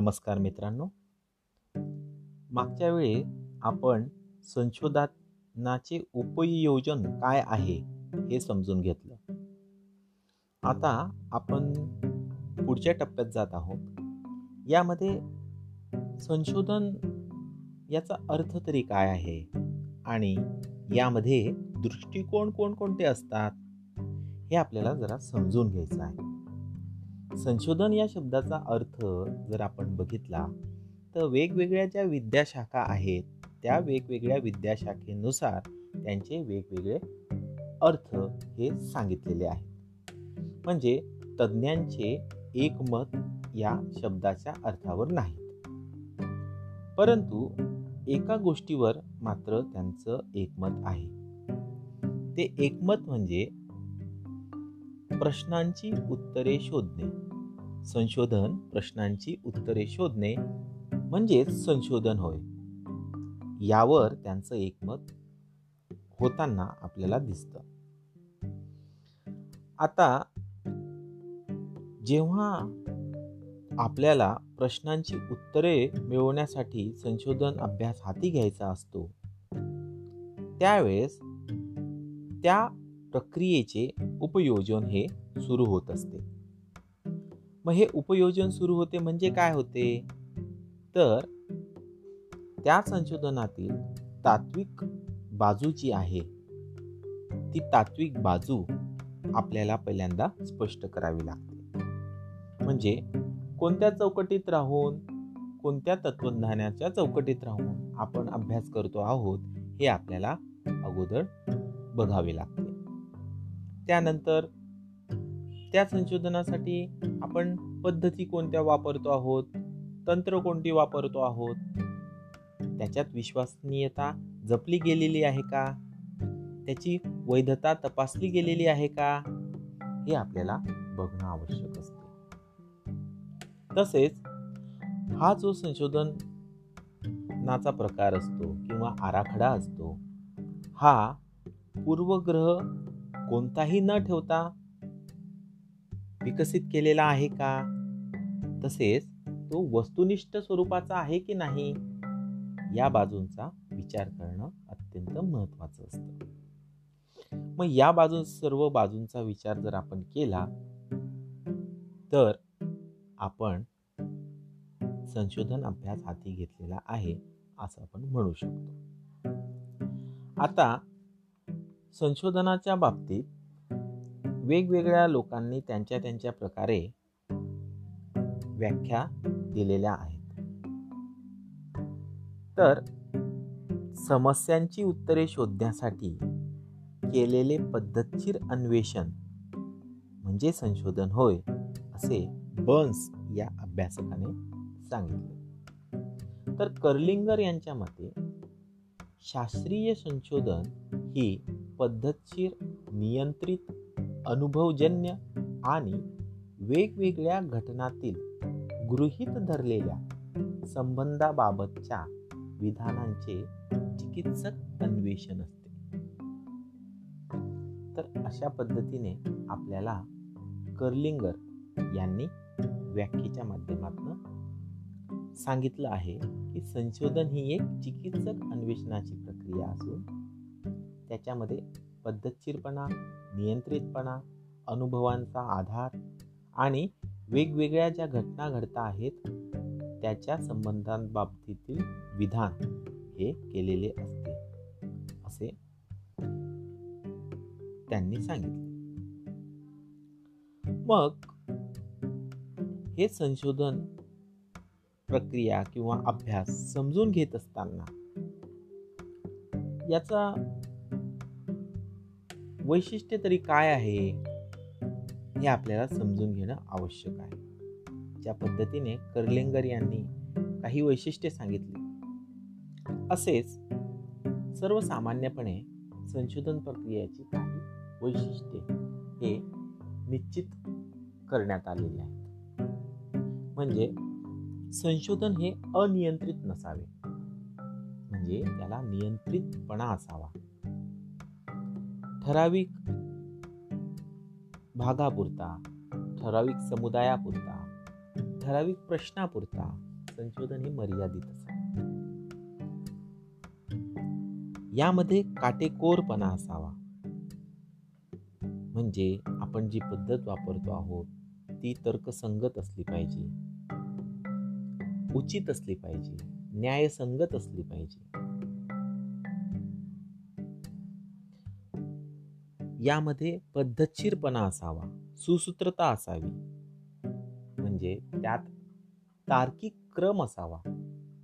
नमस्कार मित्रांनो. मागच्या वेळी आपण संशोधनाचे उपयोजन काय आहे हे समजून घेतलं. आता आपण पुढच्या टप्प्यात जात आहोत. यामध्ये संशोधन याचा अर्थ तरी काय आहे? आणि यामध्ये दृष्टिकोन कोणकोणते असतात? हे आपल्याला जरा समजून घ्यायचं आहे. संशोधन या शब्दाचा अर्थ जर आपण बघितला तर वेगवेगळ्या ज्या विद्याशाखा आहेत त्या वेगवेगळ्या विद्याशाखेनुसार त्यांचे वेगवेगळे अर्थ हे सांगितलेले आहेत. म्हणजे तज्ज्ञांचे एकमत या शब्दाच्या अर्थावर नाहीत परंतु एका गोष्टीवर मात्र त्यांचं एकमत आहे. ते एकमत म्हणजे प्रश्नांची उत्तरे शोधणे. संशोधन प्रश्नांची उत्तरे शोधणे म्हणजेच संशोधन होय. यावर त्यांचं एकमत होताना आपल्याला दिसतं. आता जेव्हा आपल्याला प्रश्नांची उत्तरे मिळवण्यासाठी संशोधन अभ्यास हाती घ्यायचा असतो त्यावेळेस त्या प्रक्रियेचे उपयोजन हे सुरू होत असते. मग हे उपयोजन सुरू होते म्हणजे काय होते? तर त्या संशोधनातील तात्विक बाजू जी आहे ती तात्विक बाजू आपल्याला पहिल्यांदा स्पष्ट करावी लागते. म्हणजे कोणत्या चौकटीत राहून कोणत्या तत्वज्ञानाच्या चौकटीत राहून आपण अभ्यास करतो आहोत हे आपल्याला अगोदर बघावे लागते. त्यानंतर त्या संशोधनासाठी आपण पद्धती कोणत्या वापरतो आहोत? तंत्र कोणती वापरतो आहोत? त्याच्यात विश्वसनीयता जपली गेलेली आहे का? त्याची वैधता तपासली गेलेली आहे का? हे आपल्याला बघणं आवश्यक असते. तसेच हा जो संशोधनाचा प्रकार असतो किंवा आराखडा असतो हा पूर्वग्रह कोणताही न ठेवता विकसित केलेला आहे का? तसेच तो वस्तुनिष्ठ स्वरूपाचा आहे की नाही? या बाजूंचा विचार करणं अत्यंत महत्वाचं असतं. मग या बाजू सर्व बाजूंचा विचार जर आपण केला तर आपण संशोधन अभ्यास हाती घेतलेला आहे असं आपण म्हणू शकतो. आता संशोधनाच्या बाबतीत वेगवेगळ्या लोकांनी त्यांच्या त्यांच्या प्रकारे व्याख्या दिलेल्या आहेत. तर समस्यांची उत्तरे शोधण्यासाठी केलेले पद्धतशीर अन्वेषण म्हणजे संशोधन होय असे बर्न्स या अभ्यासकाने सांगितले. तर कर्लिंगर यांच्या मते शास्त्रीय संशोधन ही पद्धतशीर नियंत्रित अनुभवजन्य आणि वेगवेगळ्या घटनातील गृहीत धरलेल्या संबंधाबाबतच्या विधानांचे चिकित्सक अन्वेषण असते. तर अशा पद्धतीने आपल्याला कर्लिंगर यांनी व्याख्येच्या माध्यमातून सांगितलं आहे की संशोधन ही एक चिकित्सक अन्वेषणाची प्रक्रिया असून त्याच्यामध्ये पद्धतशीरपणा नियंत्रितपणा अनुभवांचा आधार आणि वेगवेगळ्या ज्या घटना घडता आहेत त्याच्या संबंधांबाबतीतील विधान हे केलेले असते. असे त्यांनी सांगितले. मग हे संशोधन प्रक्रिया किंवा अभ्यास समजून घेत असताना याचा वैशिष्ट्य तरी काय आहे हे आपल्याला समजून घेणं आवश्यक आहे. ज्या पद्धतीने कर्लिंगर यांनी काही वैशिष्ट्ये सांगितली असेच सर्वसामान्यपणे संशोधन प्रक्रियेची काही वैशिष्ट्ये हे निश्चित करण्यात आलेले आहेत. म्हणजे संशोधन हे अनियंत्रित नसावे. म्हणजे त्याला नियंत्रितपणा असावा. ठराविक भागापुरता ठराविक समुदायापुरता ठराविक प्रश्नापुरता संशोधन हे मर्यादित असावे. यामध्ये काटेकोरपणा असावा. म्हणजे आपण जी पद्धत वापरतो आहोत ती तर्कसंगत असली पाहिजे उचित असली पाहिजे न्यायसंगत असली पाहिजे. यामध्ये पद्धतशीरपणा असावा सुसूत्रता असावी. म्हणजे त्यात तार्किक क्रम असावा.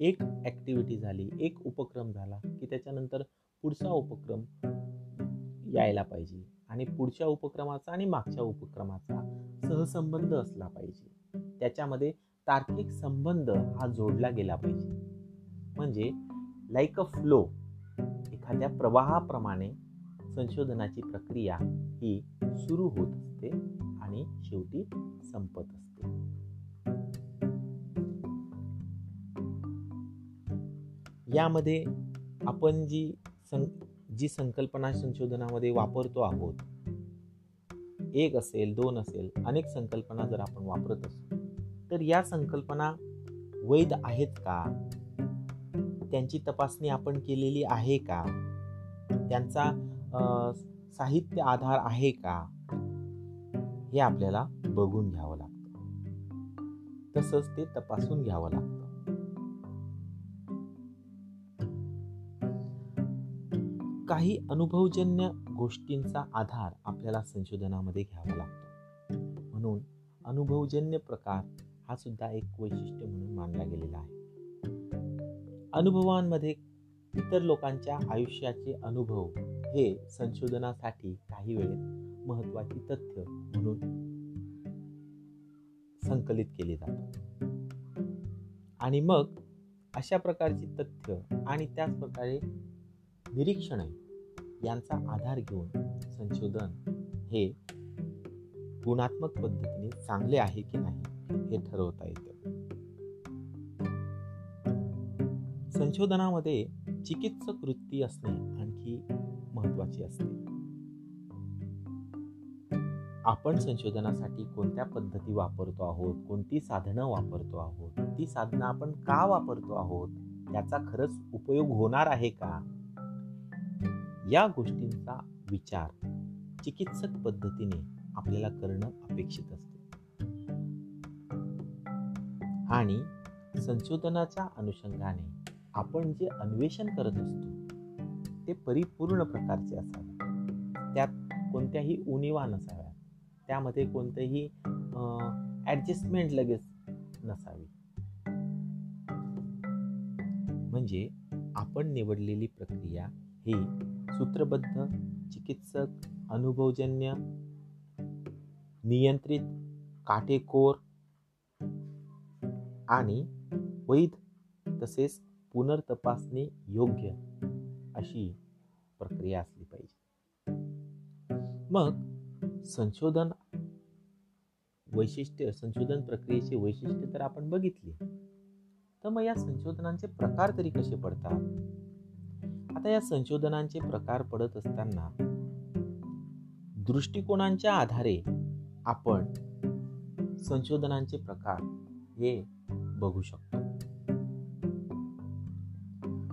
एक ऍक्टिव्हिटी झाली एक उपक्रम झाला की त्याच्यानंतर पुढचा उपक्रम यायला पाहिजे आणि पुढच्या उपक्रमाचा आणि मागच्या उपक्रमाचा सहसंबंध असला पाहिजे. त्याच्यामध्ये तार्किक संबंध हा जोडला गेला पाहिजे. म्हणजे लाईक अ फ्लो एखाद्या प्रवाहाप्रमाणे संशोधनाची प्रक्रिया ही सुरू होत असते आणि शेवटी संपत असते. यामध्ये आपण जी सं जी संकल्पना संशोधनामध्ये वापरतो आहोत एक असेल दोन असेल अनेक संकल्पना जर आपण वापरत असू तर या संकल्पना वैध आहेत का? त्यांची तपासणी आपण केलेली आहे का? त्यांचा साहित्य आधार आहे का? हे आपल्याला बघून घ्यावं लागतं. तसंच ते तपासून घ्यावं लागतं. काही अनुभवजन्य गोष्टींचा आधार आपल्याला संशोधनामध्ये घ्यावा लागतो. म्हणून अनुभवजन्य प्रकार हा सुद्धा एक वैशिष्ट्य म्हणून मानला गेलेला आहे. अनुभवांमध्ये इतर लोकांच्या आयुष्याचे अनुभव हे संशोधनासाठी काही वेळेत महत्वाची तथ्य म्हणून संकलित केले जातात. आणि मग अशा प्रकारची तथ्य आणि त्याच प्रकारे निरीक्षणे यांचा आधार घेऊन संशोधन हे गुणात्मक पद्धतीने चांगले आहे की नाही हे ठरवता येतं. संशोधनामध्ये चिकित्सक वृत्ती असणे आणखी महत्वाची असते. आपण संशोधनासाठी कोणत्या पद्धती वापरतो आहोत? कोणती साधनं वापरतो आहोत? ती साधनं आपण का वापरतो आहोत? याचा खरंच उपयोग होणार आहे का? या गोष्टींचा विचार चिकित्सक पद्धतीने आपल्याला करणं अपेक्षित असते. आणि संशोधनाच्या अनुषंगाने आपण जे अन्वेषण करत असतो ते परिपूर्ण प्रकारचे असावे. त्यात कोणत्याही उणीवा नसाव्या. त्यामध्ये कोणतेही ॲडजस्टमेंट लगेच नसावी. म्हणजे आपण निवडलेली प्रक्रिया ही सूत्रबद्ध चिकित्सक अनुभवजन्य नियंत्रित काटेकोर आणि वैध तसेच पुनर्तपासणी योग्य अशी प्रक्रिया असली पाहिजे. मग संशोधन वैशिष्ट्य संशोधन प्रक्रियेचे वैशिष्ट्य तर आपण बघितले. तर मग या संशोधनांचे प्रकार तरी कसे पडतात? आता या संशोधनांचे प्रकार पडत असताना दृष्टिकोनांच्या आधारे आपण संशोधनांचे प्रकार हे बघू शकतो.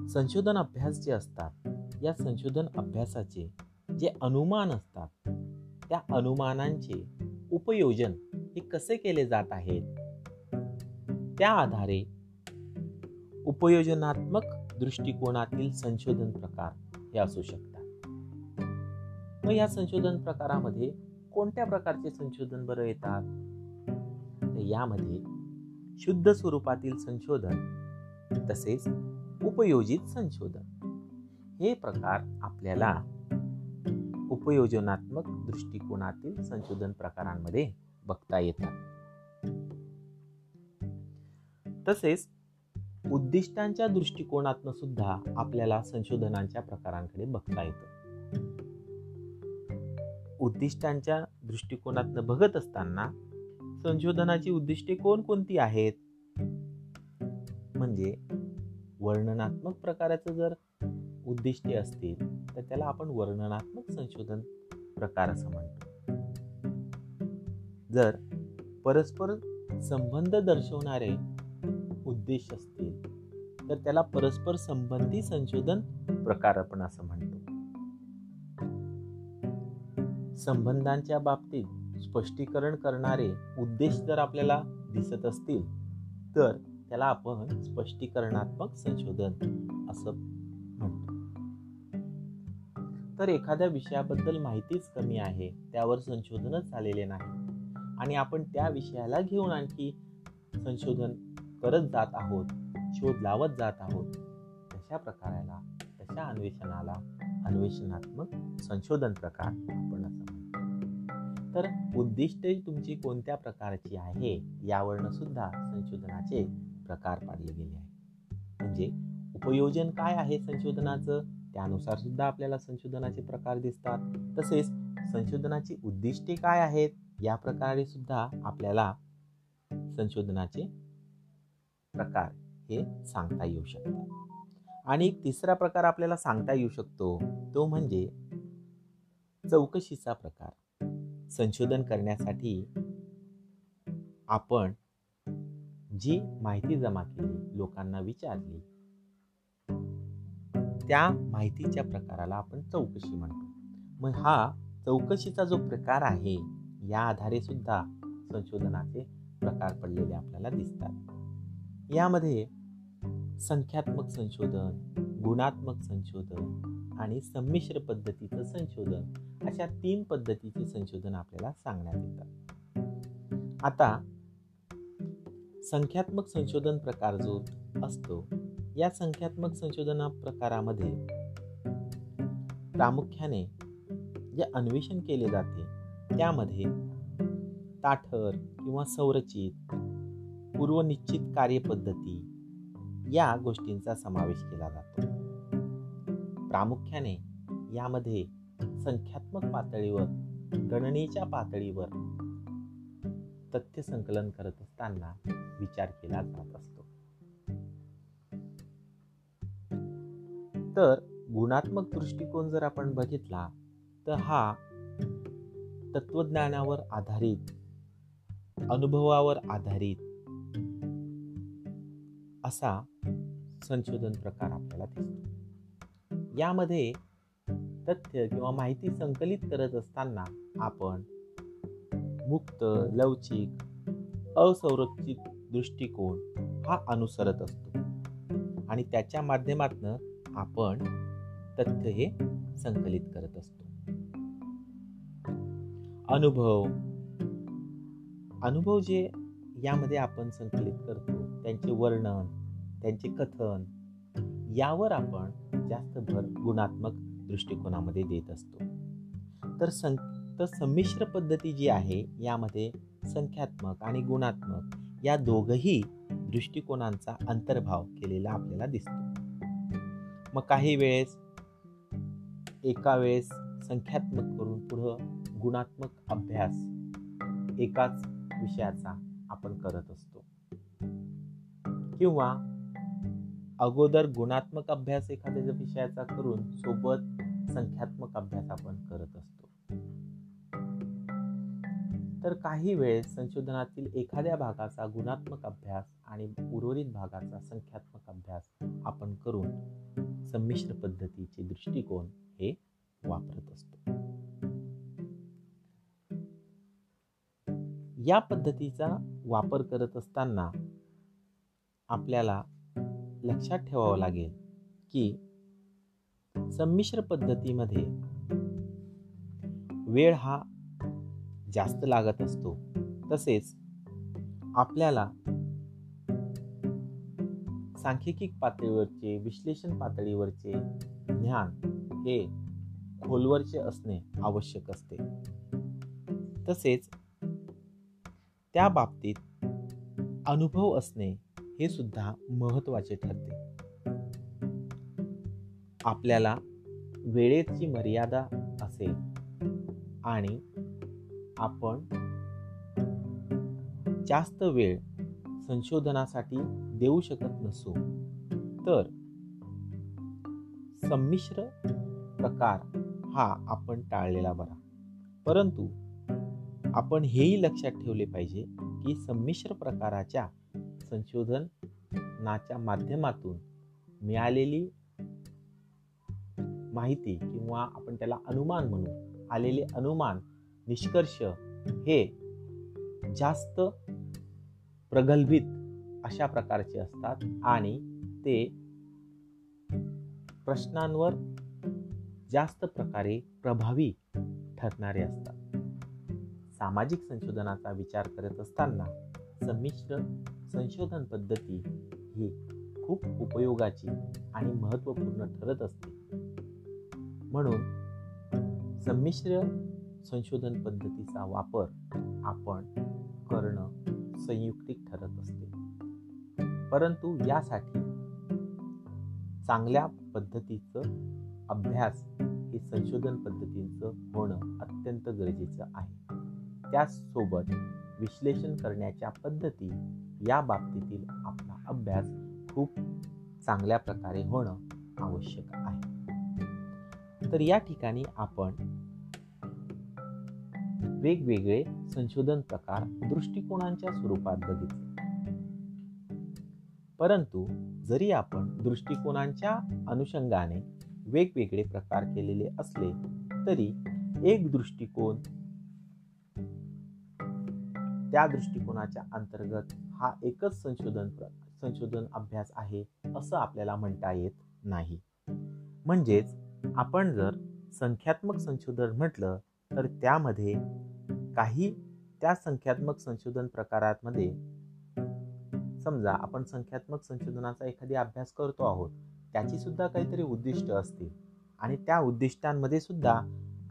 संशोधन अभ्यास जे असतात या संशोधन अभ्यासाचे जे अनुमान असतात त्या अनुमानांचे उपयोजन हे कसे केले जात आहेत? त्या आधारे उपयोजनात्मक दृष्टिकोनातील संशोधन प्रकार हे असू शकतात. मग या संशोधन प्रकारामध्ये कोणत्या प्रकारचे संशोधन बरं येतात? तर यामध्ये शुद्ध स्वरूपातील संशोधन तसेच उपयोजित संशोधन. हे प्रकार आपल्याला उपयोजनात्मक दृष्टिकोनातील संशोधन प्रकारांमध्ये बघता येतात. तसेच उद्दिष्टांच्या दृष्टिकोनातनं सुद्धा आपल्याला संशोधनांच्या प्रकारांकडे बघता येतं. उद्दिष्टांच्या दृष्टिकोनातनं बघत असताना संशोधनाची उद्दिष्टे कोणकोणती आहेत? म्हणजे वर्णनात्मक प्रकाराचं जर उद्दिष्टे असतील तर त्याला आपण वर्णनात्मक संशोधन प्रकार असं म्हणतो. जर परस्पर संबंध दर्शवणारे उद्देश असतील तर त्याला परस्पर संबंधी संशोधन प्रकार आपण असं म्हणतो. संबंधांच्या बाबतीत स्पष्टीकरण करणारे उद्देश जर आपल्याला दिसत असतील तर त्याला आपण स्पष्टीकरणात्मक संशोधन असं तर एखाद्या विषयाबद्दल माहितीच कमी आहे त्यावर संशोधनच झालेले नाही. आणि आपण त्या विषयाला घेऊन आणखी संशोधन करत जात आहोत शोध लावत जात आहोत. तशा प्रकाराला तशा अन्वेषणाला अन्वेषणात्मक संशोधन प्रकार आपण असं म्हणतो. तर उद्दिष्टे तुमची कोणत्या प्रकारची आहे यावरनं सुद्धा संशोधनाचे प्रकार पाडले गेले आहे म्हणजे उपयोजन काय आहे संशोधनाचं? त्यानुसार सुद्धा आपल्याला संशोधनाचे प्रकार दिसतात. तसेच संशोधनाची उद्दिष्टे काय आहेत? या प्रकारे सुद्धा आपल्याला संशोधनाचे प्रकार हे सांगता येऊ शकतात. आणि एक तिसरा प्रकार आपल्याला सांगता येऊ शकतो तो म्हणजे चौकशीचा प्रकार. संशोधन करण्यासाठी आपण जी माहिती जमा केली लोकांना विचारली त्या माहितीच्या प्रकाराला आपण चौकशी म्हणतो. मग हा चौकशीचा जो प्रकार आहे या आधारे सुद्धा संशोधनाचे प्रकार पडलेले आपल्याला दिसतात. यामध्ये संख्यात्मक संशोधन गुणात्मक संशोधन आणि संमिश्र पद्धतीचं संशोधन अशा तीन पद्धतीचे संशोधन आपल्याला सांगण्यात येतात. आता संख्यात्मक संशोधन प्रकार जो असतो या संख्यात्मक संशोधना प्रकारामध्ये प्रामुख्याने जे अन्वेषण केले जाते त्यामध्ये ताठर किंवा संरचित पूर्वनिश्चित कार्यपद्धती या गोष्टींचा समावेश केला जातो. प्रामुख्याने यामध्ये संख्यात्मक पातळीवर गणनेच्या पातळीवर तथ्य संकलन करत असताना विचार केला जात असतो. तर गुणात्मक दृष्टिकोन जर आपण बघितला तर हा तत्वज्ञानावर आधारित अनुभवावर आधारित असा संशोधन प्रकार आपल्याला दिसतो. यामध्ये तथ्य किंवा माहिती संकलित करत असताना आपण मुक्त लवचिक असंरक्षित दृष्टिकोन हा अनुसरत असतो. आणि त्याच्या माध्यमातून आपण तथ्य हे संकलित करत असतो. अनुभव. अनुभव जे यामध्ये आपण संकलित करतो त्यांचे वर्णन त्यांचे कथन यावर आपण जास्त भर गुणात्मक दृष्टिकोनामध्ये देत असतो. तर सं तर संमिश्र पद्धती जी आहे यामध्ये संख्यात्मक आणि गुणात्मक या दोघही दृष्टिकोनांचा अंतर्भाव केलेला आपल्याला दिसतो. मग काही वेळेस एका वेळेस संख्यात्मक करून पुढं गुणात्मक अभ्यास एकाच विषयाचा आपण करत असतो. किंवा अगोदर गुणात्मक अभ्यास एखाद्या विषयाचा करून सोबत संख्यात्मक अभ्यास आपण करत असतो. तर काही वेळेस संशोधनातील एखाद्या भागाचा गुणात्मक अभ्यास आणि उर्वरित भागाचा संख्यात्मक अभ्यास आपण करून संमिश्र पद्धतीचे दृष्टिकोन हे वापरत असतो. या पद्धतीचा वापर करत असताना आपल्याला लक्षात ठेवावं लागेल की संमिश्र पद्धतीमध्ये वेळ हा जास्त लागत असतो. तसेच आपल्याला सांख्यिकी पातळीवरचे विश्लेषण पातळीवरचे ज्ञान हे खोलवरचे असणे आवश्यक असते. तसेच त्या बाबतीत अनुभव असणे हे सुद्धा महत्त्वाचे ठरते. आपल्याला वेळेची मर्यादा असेल आणि आपण जास्त वेळ संशोधनासाठी देऊ शकत नसू. तर संमिश्र प्रकार हा आपण टाळलेला बरा. परंतु आपण हेही लक्षात ठेवले पाहिजे की संमिश्र प्रकाराच्या संशोधनाच्या माध्यमातून मिळालेली माहिती किंवा आपण त्याला अनुमान म्हणू आलेले अनुमान निष्कर्ष हे जास्त प्रगल्भित अशा प्रकारचे असतात आणि ते प्रश्नांवर जास्त प्रकारे प्रभावी ठरणारे असतात. सामाजिक संशोधनाचा विचार करत असताना संमिश्र संशोधन पद्धती ही खूप उपयोगाची आणि महत्त्वपूर्ण ठरत असते. म्हणून संमिश्र संशोधन पद्धतीचा वापर आपण संयुक्तिक ठरत असते. परंतु यासाठी चांगल्या पद्धतीचं अभ्यास हे संशोधन पद्धतीचं होणं अत्यंत गरजेचं आहे. त्याचसोबत विश्लेषण करण्याच्या पद्धती या बाबतीतील आपला अभ्यास खूप चांगल्या प्रकारे होणं आवश्यक आहे. तर या ठिकाणी आपण वेगवेगळे संशोधन प्रकार दृष्टिकोनांच्या स्वरूपात बघितले. परंतु जरी आपण दृष्टिकोनांच्या अनुषंगाने वेगवेगळे प्रकार केलेले असले तरी एक दृष्टिकोन त्या दृष्टिकोनाच्या अंतर्गत हा एकच संशोधन संशोधन अभ्यास आहे असं आपल्याला म्हणता येत नाही. म्हणजेच आपण जर संख्यात्मक संशोधन म्हटलं तर त्यामध्ये काही त्या संख्यात्मक संशोधन प्रकारांमध्ये समजा आपण संख्यात्मक संशोधनाचा एखादी अभ्यास करतो आहोत त्याची सुद्धा काहीतरी उद्दिष्ट असतील. आणि त्या उद्दिष्टांमध्ये सुद्धा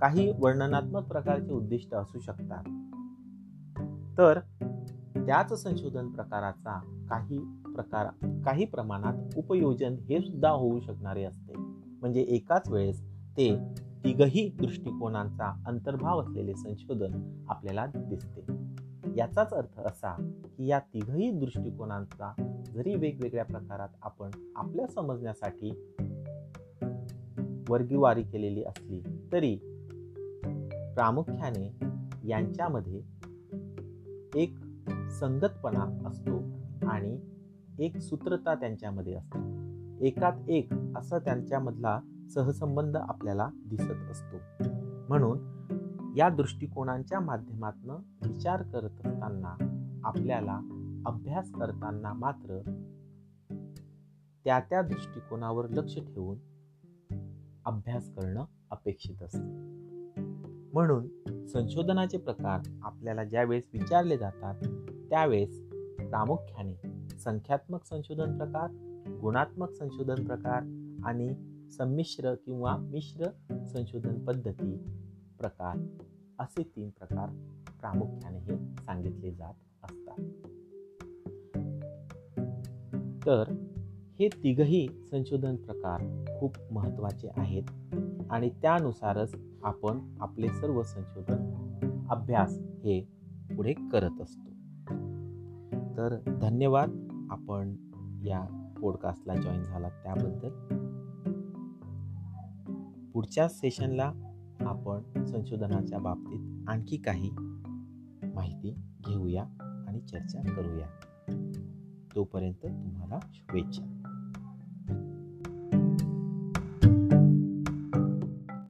काही वर्णनात्मक प्रकारचे उद्दिष्ट असू शकतात. तर त्याच संशोधन प्रकाराचा काही प्रकार काही प्रमाणात उपयोजन हे सुद्धा होऊ शकणारे असते. म्हणजे एकाच वेळेस ते तिघही दृष्टिकोनांचा अंतर्भाव असलेले संशोधन आपल्याला दिसते. याचाच अर्थ असा की या तिघही दृष्टिकोनांचा जरी वेगवेगळ्या प्रकारात आपण आपल्या समजण्यासाठी वर्गीवारी केलेली असली तरी प्रामुख्याने यांच्यामध्ये एक संगतपणा असतो आणि एक सूत्रता त्यांच्यामध्ये असते. एकात एक असं त्यांच्यामधला सहसंबंध आपल्याला दिसत असतो. म्हणून या दृष्टिकोनांच्या माध्यमातून विचार करत असताना आपल्याला अभ्यास करताना मात्र त्या त्या दृष्टिकोनावर लक्ष ठेवून अभ्यास करणं अपेक्षित असतं. म्हणून संशोधनाचे प्रकार आपल्याला ज्यावेळेस विचारले जातात त्यावेळेस प्रामुख्याने संख्यात्मक संशोधन प्रकार गुणात्मक संशोधन प्रकार आणि संमिश्र किंवा मिश्र संशोधन पद्धती प्रकार असे तीन प्रकार प्रामुख्याने हे सांगितले जात असतात. तर हे तिघही संशोधन प्रकार खूप महत्त्वाचे आहेत आणि त्यानुसारच आपण आपले सर्व संशोधन अभ्यास हे पुढे करत असतो. तर धन्यवाद. आपण या पॉडकास्टला जॉईन झालात त्याबद्दल. पुढच्या सेशनला आपण संशोधनाच्या बाबतीत आणखी काही माहिती घेऊया आणि चर्चा करूया. तोपर्यंत तुम्हाला शुभेच्छा.